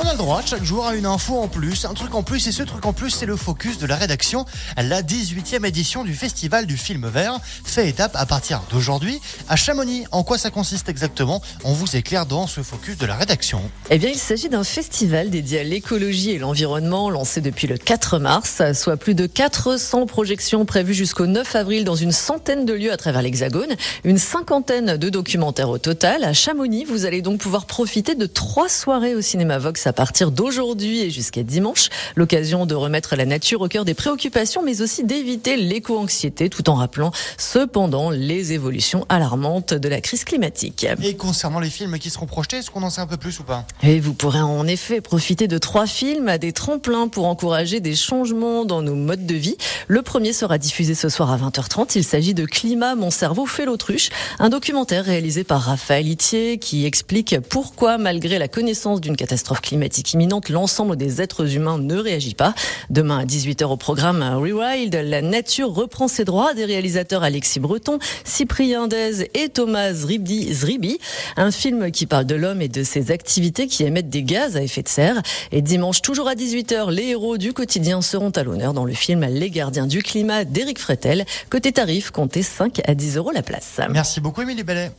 On a le droit chaque jour à une info en plus, un truc en plus, et ce truc en plus, c'est le focus de la rédaction. La 18e édition du Festival du film vert fait étape à partir d'aujourd'hui à Chamonix. En quoi ça consiste exactement? On vous éclaire dans ce focus de la rédaction. Eh bien, il s'agit d'un festival dédié à l'écologie et l'environnement lancé depuis le 4 mars, soit plus de 400 projections prévues jusqu'au 9 avril dans une centaine de lieux à travers l'Hexagone, une cinquantaine de documentaires au total. À Chamonix, vous allez donc pouvoir profiter de trois soirées au cinéma Vox à partir d'aujourd'hui et jusqu'à dimanche. L'occasion de remettre la nature au cœur des préoccupations, mais aussi d'éviter l'éco-anxiété tout en rappelant cependant les évolutions alarmantes de la crise climatique. Et concernant les films qui seront projetés, est-ce qu'on en sait un peu plus ou pas? Et vous pourrez en effet profiter de trois films à des tremplins pour encourager des changements dans nos modes de vie. Le premier sera diffusé ce soir à 20h30. Il s'agit de Climat, mon cerveau fait l'autruche, un documentaire réalisé par Raphaël Itier qui explique pourquoi, malgré la connaissance d'une catastrophe climatique, imminente, l'ensemble des êtres humains ne réagit pas. Demain à 18h au programme Rewild, la nature reprend ses droits des réalisateurs Alexis Breton, Cyprien Dez et Thomas Zribi, Zribi. Un film qui parle de l'homme et de ses activités qui émettent des gaz à effet de serre. Et dimanche, toujours à 18h, les héros du quotidien seront à l'honneur dans le film Les gardiens du climat d'Éric Fretel. Côté tarif, comptez 5 à 10 euros la place. Merci beaucoup Émilie Bellet.